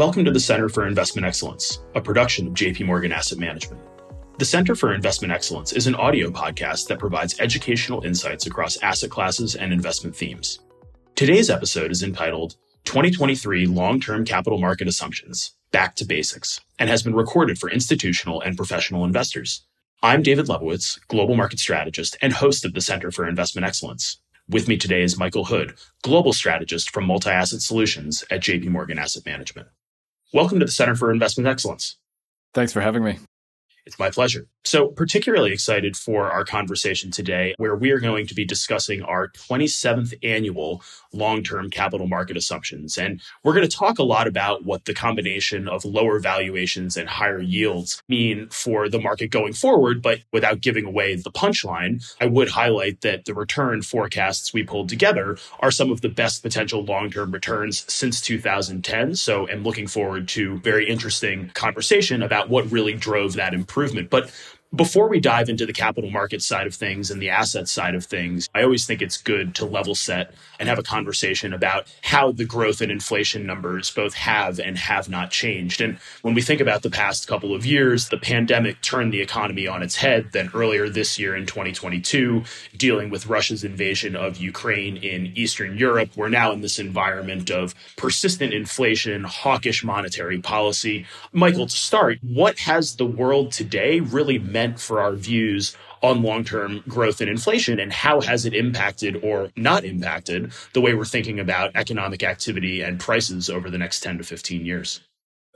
Welcome to the Center for Investment Excellence, a production of JP Morgan Asset Management. The Center for Investment Excellence is an audio podcast that provides educational insights across asset classes and investment themes. Today's episode is entitled 2023 Long Term Capital Market Assumptions Back to Basics and has been recorded for institutional and professional investors. I'm David Lebovitz, Global Market Strategist and host of the Center for Investment Excellence. With me today is Michael Hood, Global Strategist from Multi Asset Solutions at JP Morgan Asset Management. Welcome to the Center for Investment Excellence. Thanks for having me. It's my pleasure. So, particularly excited for our conversation today, where we are going to be discussing our 27th annual long term capital market assumptions. And we're going to talk a lot about what the combination of lower valuations and higher yields mean for the market going forward. But without giving away the punchline, I would highlight that the return forecasts we pulled together are some of the best potential long term returns since 2010. So, I'm looking forward to very interesting conversation about what really drove that improvement. But before we dive into the capital market side of things and the asset side of things, I always think it's good to level set and have a conversation about how the growth and inflation numbers both have and have not changed. And when we think about the past couple of years, the pandemic turned the economy on its head. Then earlier this year in 2022, dealing with Russia's invasion of Ukraine in Eastern Europe, we're now in this environment of persistent inflation, hawkish monetary policy. Michael, to start, what has the world today really meant? meant for our views on long term growth and inflation, and how has it impacted or not impacted the way we're thinking about economic activity and prices over the next 10 to 15 years?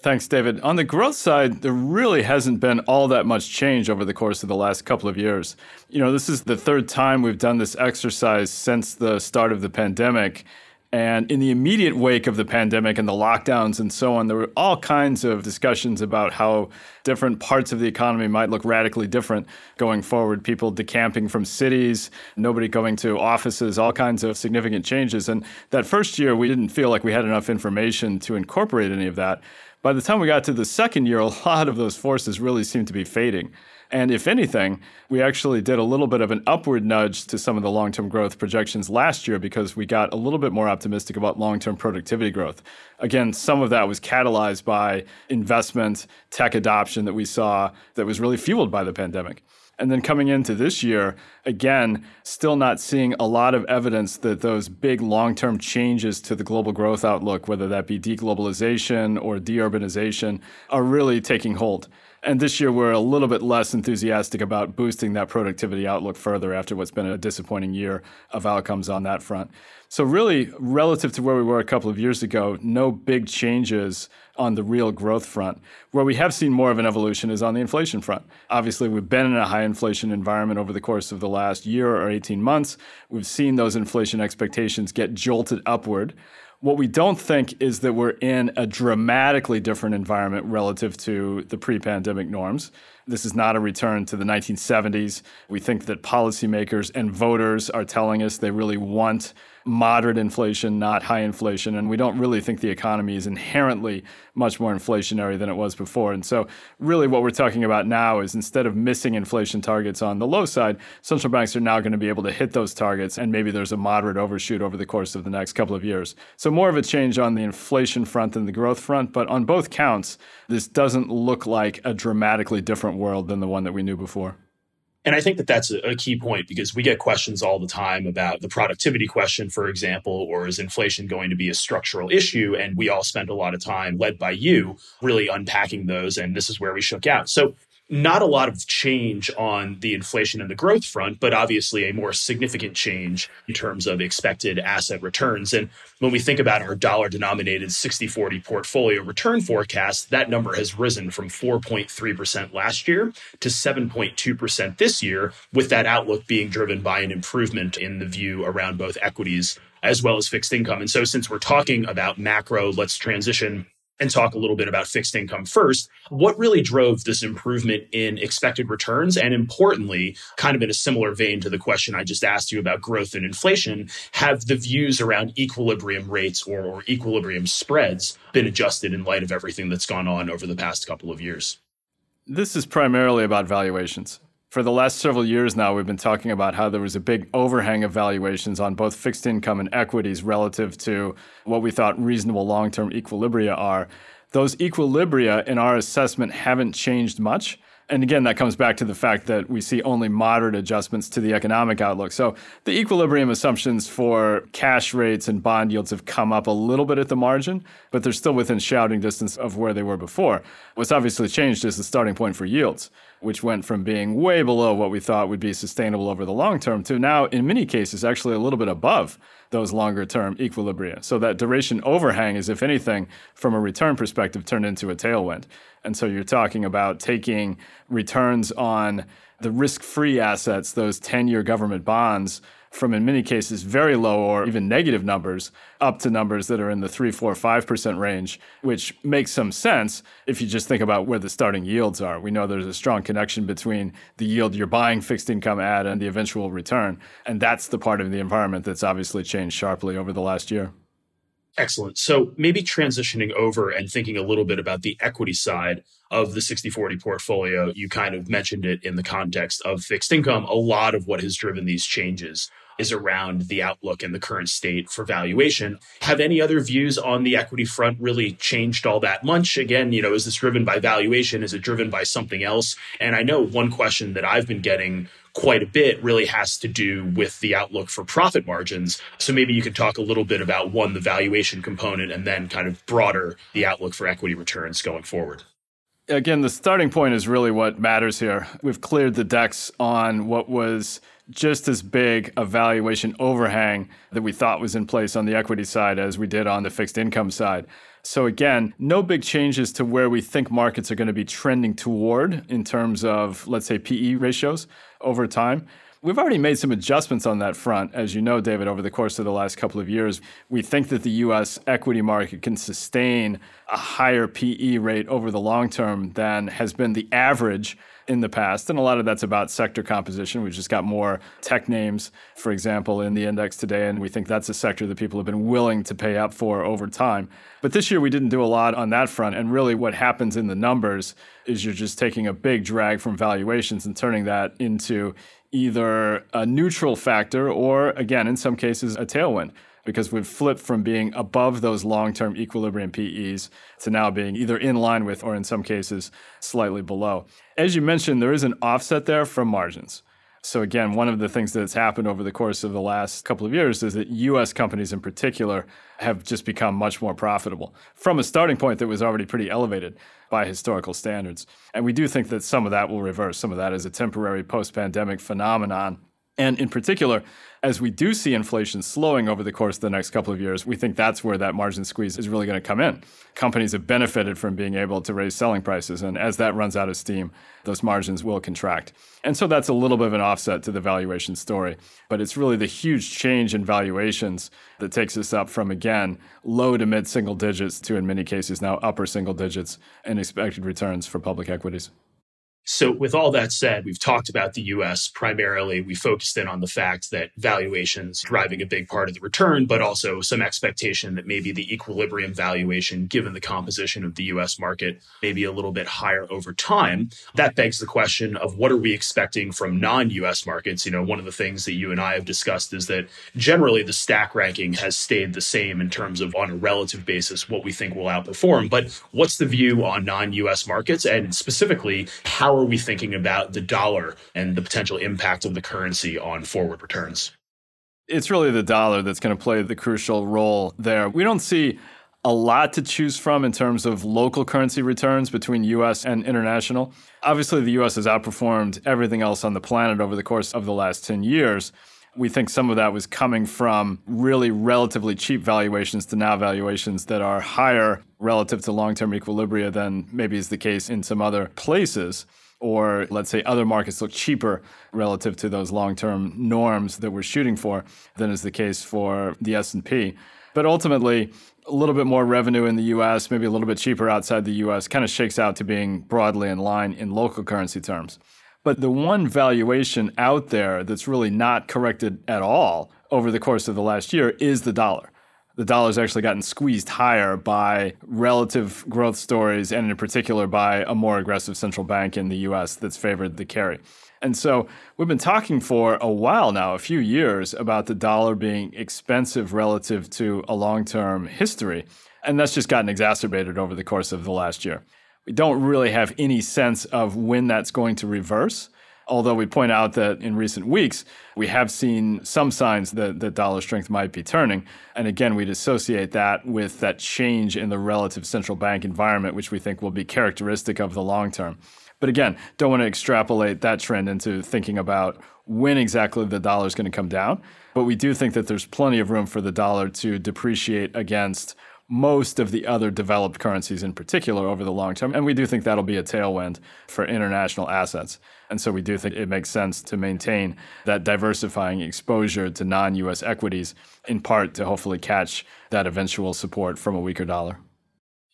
Thanks, David. On the growth side, there really hasn't been all that much change over the course of the last couple of years. You know, this is the third time we've done this exercise since the start of the pandemic. And in the immediate wake of the pandemic and the lockdowns and so on, there were all kinds of discussions about how different parts of the economy might look radically different going forward. People decamping from cities, nobody going to offices, all kinds of significant changes. And that first year, we didn't feel like we had enough information to incorporate any of that. By the time we got to the second year, a lot of those forces really seemed to be fading. And if anything, we actually did a little bit of an upward nudge to some of the long term growth projections last year because we got a little bit more optimistic about long term productivity growth. Again, some of that was catalyzed by investment, tech adoption that we saw that was really fueled by the pandemic. And then coming into this year, again, still not seeing a lot of evidence that those big long term changes to the global growth outlook, whether that be deglobalization or deurbanization, are really taking hold. And this year, we're a little bit less enthusiastic about boosting that productivity outlook further after what's been a disappointing year of outcomes on that front. So, really, relative to where we were a couple of years ago, no big changes on the real growth front. Where we have seen more of an evolution is on the inflation front. Obviously, we've been in a high inflation environment over the course of the last year or 18 months. We've seen those inflation expectations get jolted upward. What we don't think is that we're in a dramatically different environment relative to the pre pandemic norms. This is not a return to the 1970s. We think that policymakers and voters are telling us they really want moderate inflation, not high inflation. And we don't really think the economy is inherently much more inflationary than it was before. And so, really, what we're talking about now is instead of missing inflation targets on the low side, central banks are now going to be able to hit those targets. And maybe there's a moderate overshoot over the course of the next couple of years. So, more of a change on the inflation front than the growth front. But on both counts, this doesn't look like a dramatically different world than the one that we knew before. And I think that that's a key point because we get questions all the time about the productivity question, for example, or is inflation going to be a structural issue? And we all spent a lot of time, led by you, really unpacking those. And this is where we shook out. So not a lot of change on the inflation and the growth front, but obviously a more significant change in terms of expected asset returns. And when we think about our dollar denominated 60 40 portfolio return forecast, that number has risen from 4.3% last year to 7.2% this year, with that outlook being driven by an improvement in the view around both equities as well as fixed income. And so, since we're talking about macro, let's transition and talk a little bit about fixed income first. What really drove this improvement in expected returns? And importantly, kind of in a similar vein to the question I just asked you about growth and inflation, have the views around equilibrium rates or, or equilibrium spreads been adjusted in light of everything that's gone on over the past couple of years? This is primarily about valuations for the last several years now, we've been talking about how there was a big overhang of valuations on both fixed income and equities relative to what we thought reasonable long term equilibria are. those equilibria in our assessment haven't changed much. And again, that comes back to the fact that we see only moderate adjustments to the economic outlook. So the equilibrium assumptions for cash rates and bond yields have come up a little bit at the margin, but they're still within shouting distance of where they were before. What's obviously changed is the starting point for yields, which went from being way below what we thought would be sustainable over the long term to now, in many cases, actually a little bit above those longer term equilibria. So that duration overhang is, if anything, from a return perspective, turned into a tailwind. And so you're talking about taking returns on the risk free assets, those 10 year government bonds, from in many cases very low or even negative numbers up to numbers that are in the 3, 4, 5% range, which makes some sense if you just think about where the starting yields are. We know there's a strong connection between the yield you're buying fixed income at and the eventual return. And that's the part of the environment that's obviously changed sharply over the last year. Excellent. So maybe transitioning over and thinking a little bit about the equity side of the 60/40 portfolio. You kind of mentioned it in the context of fixed income. A lot of what has driven these changes is around the outlook and the current state for valuation. Have any other views on the equity front really changed all that much? Again, you know, is this driven by valuation? Is it driven by something else? And I know one question that I've been getting quite a bit really has to do with the outlook for profit margins. So maybe you could talk a little bit about one, the valuation component, and then kind of broader the outlook for equity returns going forward. Again, the starting point is really what matters here. We've cleared the decks on what was just as big a valuation overhang that we thought was in place on the equity side as we did on the fixed income side. So, again, no big changes to where we think markets are going to be trending toward in terms of, let's say, PE ratios over time. We've already made some adjustments on that front, as you know, David, over the course of the last couple of years. We think that the US equity market can sustain a higher PE rate over the long term than has been the average in the past. And a lot of that's about sector composition. We've just got more tech names, for example, in the index today. And we think that's a sector that people have been willing to pay up for over time. But this year, we didn't do a lot on that front. And really, what happens in the numbers is you're just taking a big drag from valuations and turning that into either a neutral factor or, again, in some cases, a tailwind because we've flipped from being above those long term equilibrium PEs to now being either in line with or in some cases slightly below. As you mentioned, there is an offset there from margins. So, again, one of the things that's happened over the course of the last couple of years is that US companies in particular have just become much more profitable from a starting point that was already pretty elevated by historical standards. And we do think that some of that will reverse. Some of that is a temporary post pandemic phenomenon and in particular, as we do see inflation slowing over the course of the next couple of years, we think that's where that margin squeeze is really going to come in. Companies have benefited from being able to raise selling prices, and as that runs out of steam, those margins will contract. And so that's a little bit of an offset to the valuation story. But it's really the huge change in valuations that takes us up from, again, low to mid single digits to, in many cases, now upper single digits in expected returns for public equities. So, with all that said, we've talked about the US primarily. We focused in on the fact that valuations driving a big part of the return, but also some expectation that maybe the equilibrium valuation, given the composition of the US market, may be a little bit higher over time. That begs the question of what are we expecting from non US markets? You know, one of the things that you and I have discussed is that generally the stack ranking has stayed the same in terms of on a relative basis what we think will outperform. But what's the view on non US markets and specifically how are we thinking about the dollar and the potential impact of the currency on forward returns? It's really the dollar that's going to play the crucial role there. We don't see a lot to choose from in terms of local currency returns between US and international. Obviously, the US has outperformed everything else on the planet over the course of the last 10 years. We think some of that was coming from really relatively cheap valuations to now valuations that are higher relative to long term equilibria than maybe is the case in some other places or let's say other markets look cheaper relative to those long-term norms that we're shooting for than is the case for the S&P. But ultimately, a little bit more revenue in the US, maybe a little bit cheaper outside the US, kind of shakes out to being broadly in line in local currency terms. But the one valuation out there that's really not corrected at all over the course of the last year is the dollar. The dollar's actually gotten squeezed higher by relative growth stories and in particular by a more aggressive central bank in the US that's favored the carry. And so we've been talking for a while now, a few years, about the dollar being expensive relative to a long term history. And that's just gotten exacerbated over the course of the last year. We don't really have any sense of when that's going to reverse. Although we point out that in recent weeks, we have seen some signs that, that dollar strength might be turning. And again, we'd associate that with that change in the relative central bank environment, which we think will be characteristic of the long term. But again, don't want to extrapolate that trend into thinking about when exactly the dollar is going to come down. But we do think that there's plenty of room for the dollar to depreciate against most of the other developed currencies in particular over the long term. And we do think that'll be a tailwind for international assets. And so we do think it makes sense to maintain that diversifying exposure to non US equities, in part to hopefully catch that eventual support from a weaker dollar.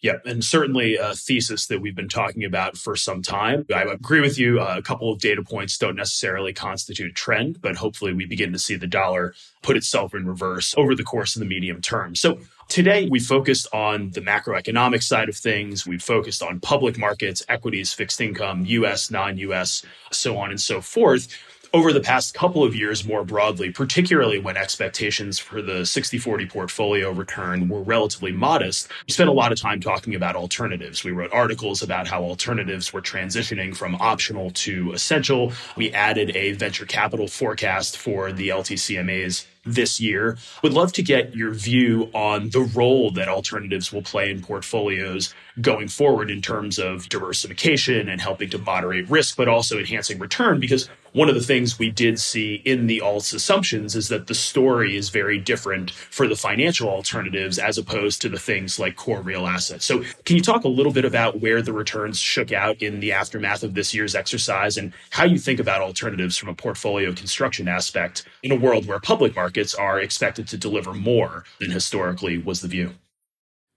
Yeah, and certainly a thesis that we've been talking about for some time. I agree with you. A couple of data points don't necessarily constitute a trend, but hopefully we begin to see the dollar put itself in reverse over the course of the medium term. So today we focused on the macroeconomic side of things. We focused on public markets, equities, fixed income, US, non US, so on and so forth over the past couple of years more broadly, particularly when expectations for the 60 40 portfolio return were relatively modest, we spent a lot of time talking about alternatives. We wrote articles about how alternatives were transitioning from optional to essential. We added a venture capital forecast for the LTCMA's this year. Would love to get your view on the role that alternatives will play in portfolios going forward in terms of diversification and helping to moderate risk, but also enhancing return. Because one of the things we did see in the alts assumptions is that the story is very different for the financial alternatives as opposed to the things like core real assets. So, can you talk a little bit about where the returns shook out in the aftermath of this year's exercise and how you think about alternatives from a portfolio construction aspect in a world where public markets are expected to deliver more than historically was the view?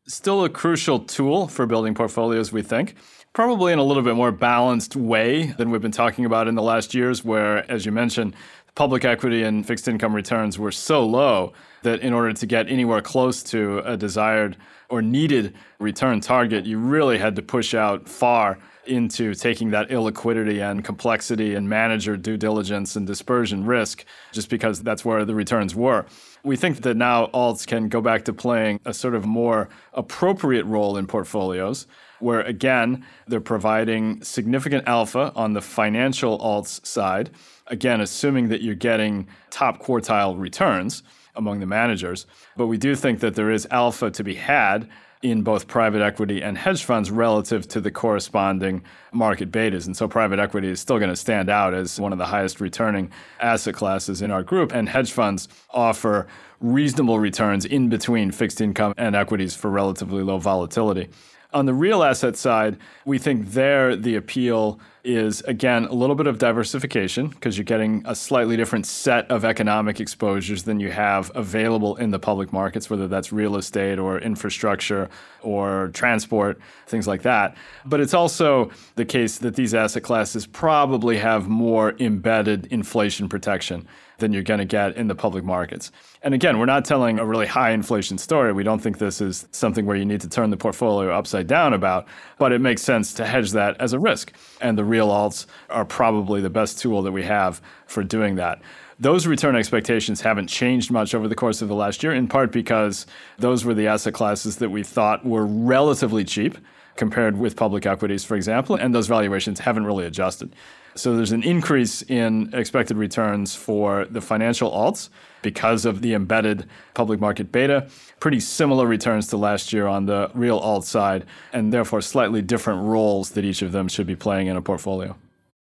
Still a crucial tool for building portfolios, we think probably in a little bit more balanced way than we've been talking about in the last years, where, as you mentioned, public equity and fixed income returns were so low that in order to get anywhere close to a desired or needed return target, you really had to push out far into taking that illiquidity and complexity and manager due diligence and dispersion risk, just because that's where the returns were. We think that now alts can go back to playing a sort of more appropriate role in portfolios where again, they're providing significant alpha on the financial alts side. Again, assuming that you're getting top quartile returns among the managers. But we do think that there is alpha to be had in both private equity and hedge funds relative to the corresponding market betas. And so private equity is still going to stand out as one of the highest returning asset classes in our group. And hedge funds offer reasonable returns in between fixed income and equities for relatively low volatility. On the real asset side, we think there the appeal is again a little bit of diversification because you're getting a slightly different set of economic exposures than you have available in the public markets, whether that's real estate or infrastructure or transport, things like that. But it's also the case that these asset classes probably have more embedded inflation protection than you're going to get in the public markets. And again, we're not telling a really high inflation story. We don't think this is something where you need to turn the portfolio upside down about, but it makes sense to hedge that as a risk. And the real alts are probably the best tool that we have for doing that. Those return expectations haven't changed much over the course of the last year, in part because those were the asset classes that we thought were relatively cheap compared with public equities, for example, and those valuations haven't really adjusted. So there's an increase in expected returns for the financial alts because of the embedded public market beta. Pretty similar returns to last year on the real alt side, and therefore slightly different roles that each of them should be playing in a portfolio.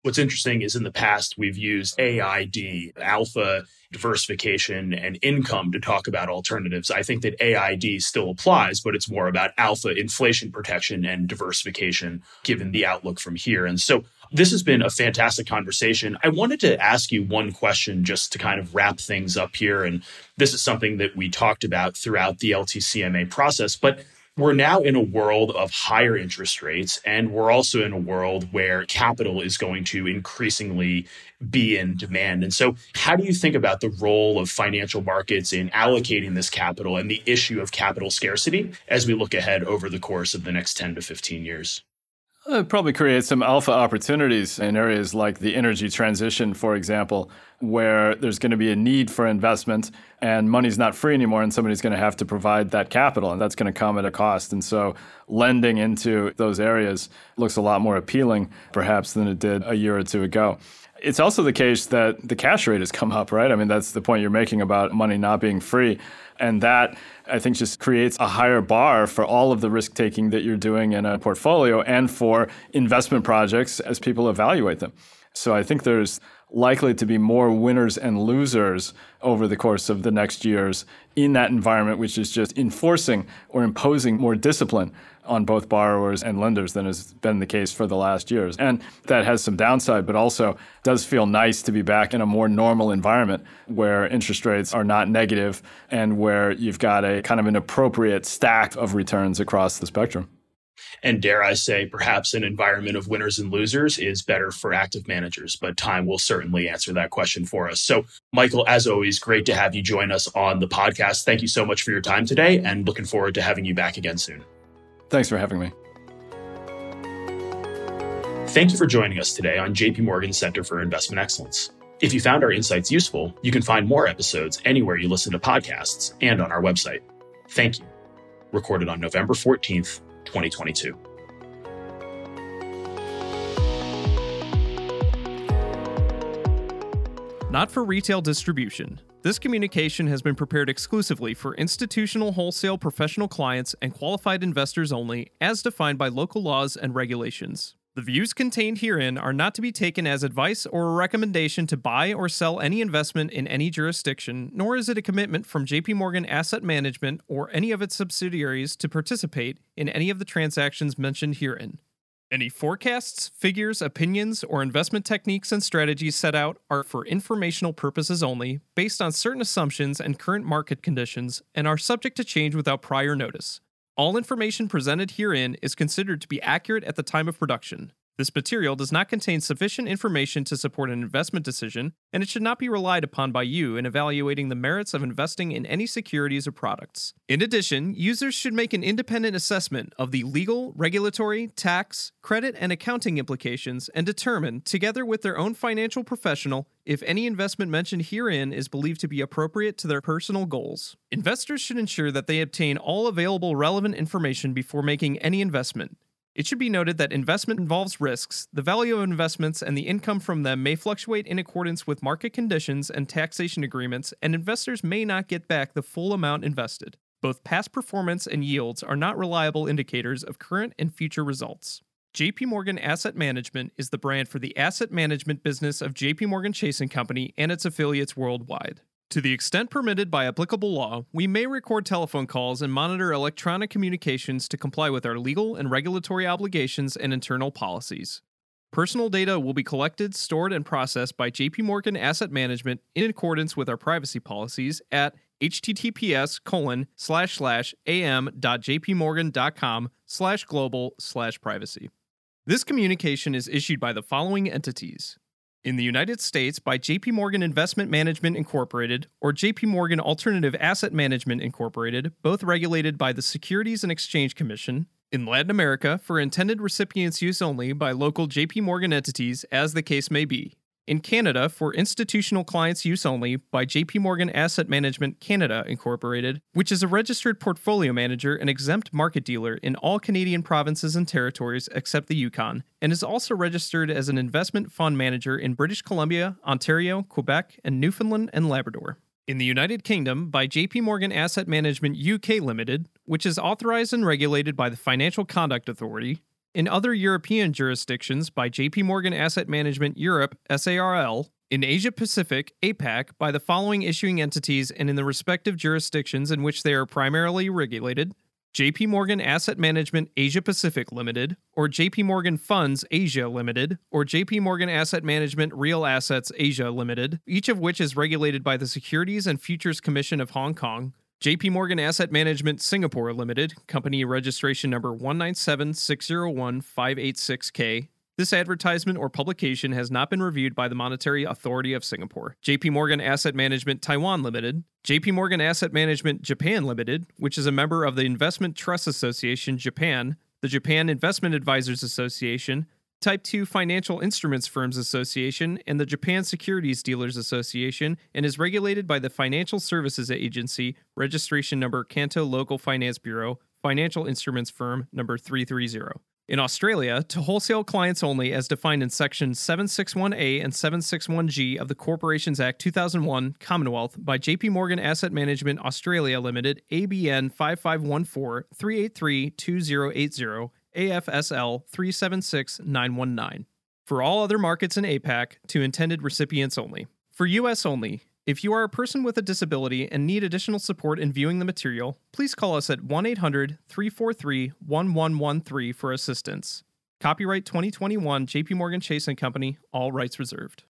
What's interesting is in the past, we've used AID, alpha diversification and income to talk about alternatives. I think that AID still applies, but it's more about alpha inflation protection and diversification given the outlook from here. And so this has been a fantastic conversation. I wanted to ask you one question just to kind of wrap things up here. And this is something that we talked about throughout the LTCMA process. But we're now in a world of higher interest rates, and we're also in a world where capital is going to increasingly be in demand. And so, how do you think about the role of financial markets in allocating this capital and the issue of capital scarcity as we look ahead over the course of the next 10 to 15 years? It probably creates some alpha opportunities in areas like the energy transition, for example, where there's going to be a need for investment and money's not free anymore, and somebody's going to have to provide that capital, and that's going to come at a cost. And so, lending into those areas looks a lot more appealing, perhaps, than it did a year or two ago. It's also the case that the cash rate has come up, right? I mean, that's the point you're making about money not being free. And that, I think, just creates a higher bar for all of the risk taking that you're doing in a portfolio and for investment projects as people evaluate them. So I think there's likely to be more winners and losers over the course of the next years in that environment, which is just enforcing or imposing more discipline on both borrowers and lenders than has been the case for the last years. And that has some downside, but also does feel nice to be back in a more normal environment where interest rates are not negative and where you've got a kind of an appropriate stack of returns across the spectrum. And dare I say, perhaps an environment of winners and losers is better for active managers, but time will certainly answer that question for us. So, Michael, as always, great to have you join us on the podcast. Thank you so much for your time today and looking forward to having you back again soon. Thanks for having me. Thank you for joining us today on JP Morgan Center for Investment Excellence. If you found our insights useful, you can find more episodes anywhere you listen to podcasts and on our website. Thank you. Recorded on November 14th, 2022. Not for retail distribution. This communication has been prepared exclusively for institutional wholesale professional clients and qualified investors only, as defined by local laws and regulations. The views contained herein are not to be taken as advice or a recommendation to buy or sell any investment in any jurisdiction, nor is it a commitment from JP Morgan Asset Management or any of its subsidiaries to participate in any of the transactions mentioned herein. Any forecasts, figures, opinions, or investment techniques and strategies set out are for informational purposes only, based on certain assumptions and current market conditions, and are subject to change without prior notice. All information presented herein is considered to be accurate at the time of production. This material does not contain sufficient information to support an investment decision, and it should not be relied upon by you in evaluating the merits of investing in any securities or products. In addition, users should make an independent assessment of the legal, regulatory, tax, credit, and accounting implications and determine, together with their own financial professional, if any investment mentioned herein is believed to be appropriate to their personal goals. Investors should ensure that they obtain all available relevant information before making any investment. It should be noted that investment involves risks. The value of investments and the income from them may fluctuate in accordance with market conditions and taxation agreements, and investors may not get back the full amount invested. Both past performance and yields are not reliable indicators of current and future results. JP Morgan Asset Management is the brand for the asset management business of JP Morgan Chase & Company and its affiliates worldwide. To the extent permitted by applicable law, we may record telephone calls and monitor electronic communications to comply with our legal and regulatory obligations and internal policies. Personal data will be collected, stored, and processed by JP Morgan Asset Management in accordance with our privacy policies at https colon slash slash am.jpmorgan.com slash global slash privacy. This communication is issued by the following entities in the United States by JP Morgan Investment Management Incorporated or JP Morgan Alternative Asset Management Incorporated, both regulated by the Securities and Exchange Commission. In Latin America, for intended recipients' use only by local JP Morgan entities, as the case may be. In Canada, for institutional clients' use only by JP Morgan Asset Management Canada Incorporated, which is a registered portfolio manager and exempt market dealer in all Canadian provinces and territories except the Yukon, and is also registered as an investment fund manager in British Columbia, Ontario, Quebec, and Newfoundland and Labrador. In the United Kingdom, by JP Morgan Asset Management UK Limited, which is authorized and regulated by the Financial Conduct Authority, in other European jurisdictions by JP Morgan Asset Management Europe SARL, in Asia Pacific APAC by the following issuing entities and in the respective jurisdictions in which they are primarily regulated JP Morgan Asset Management Asia Pacific Limited, or JP Morgan Funds Asia Limited, or JP Morgan Asset Management Real Assets Asia Limited, each of which is regulated by the Securities and Futures Commission of Hong Kong, JP Morgan Asset Management Singapore Limited, company registration number 197601586K. This advertisement or publication has not been reviewed by the Monetary Authority of Singapore. JP Morgan Asset Management Taiwan Limited, JP Morgan Asset Management Japan Limited, which is a member of the Investment Trust Association Japan, the Japan Investment Advisors Association, Type 2 Financial Instruments Firms Association, and the Japan Securities Dealers Association, and is regulated by the Financial Services Agency, registration number Kanto Local Finance Bureau, Financial Instruments Firm number 330. In Australia, to wholesale clients only as defined in Section 761A and 761G of the Corporations Act 2001, Commonwealth, by JP Morgan Asset Management Australia Limited, ABN 5514 383 2080, AFSL 376919. For all other markets in APAC, to intended recipients only. For US only, if you are a person with a disability and need additional support in viewing the material, please call us at 1 800 343 1113 for assistance. Copyright 2021 JP Morgan Chase and Company, all rights reserved.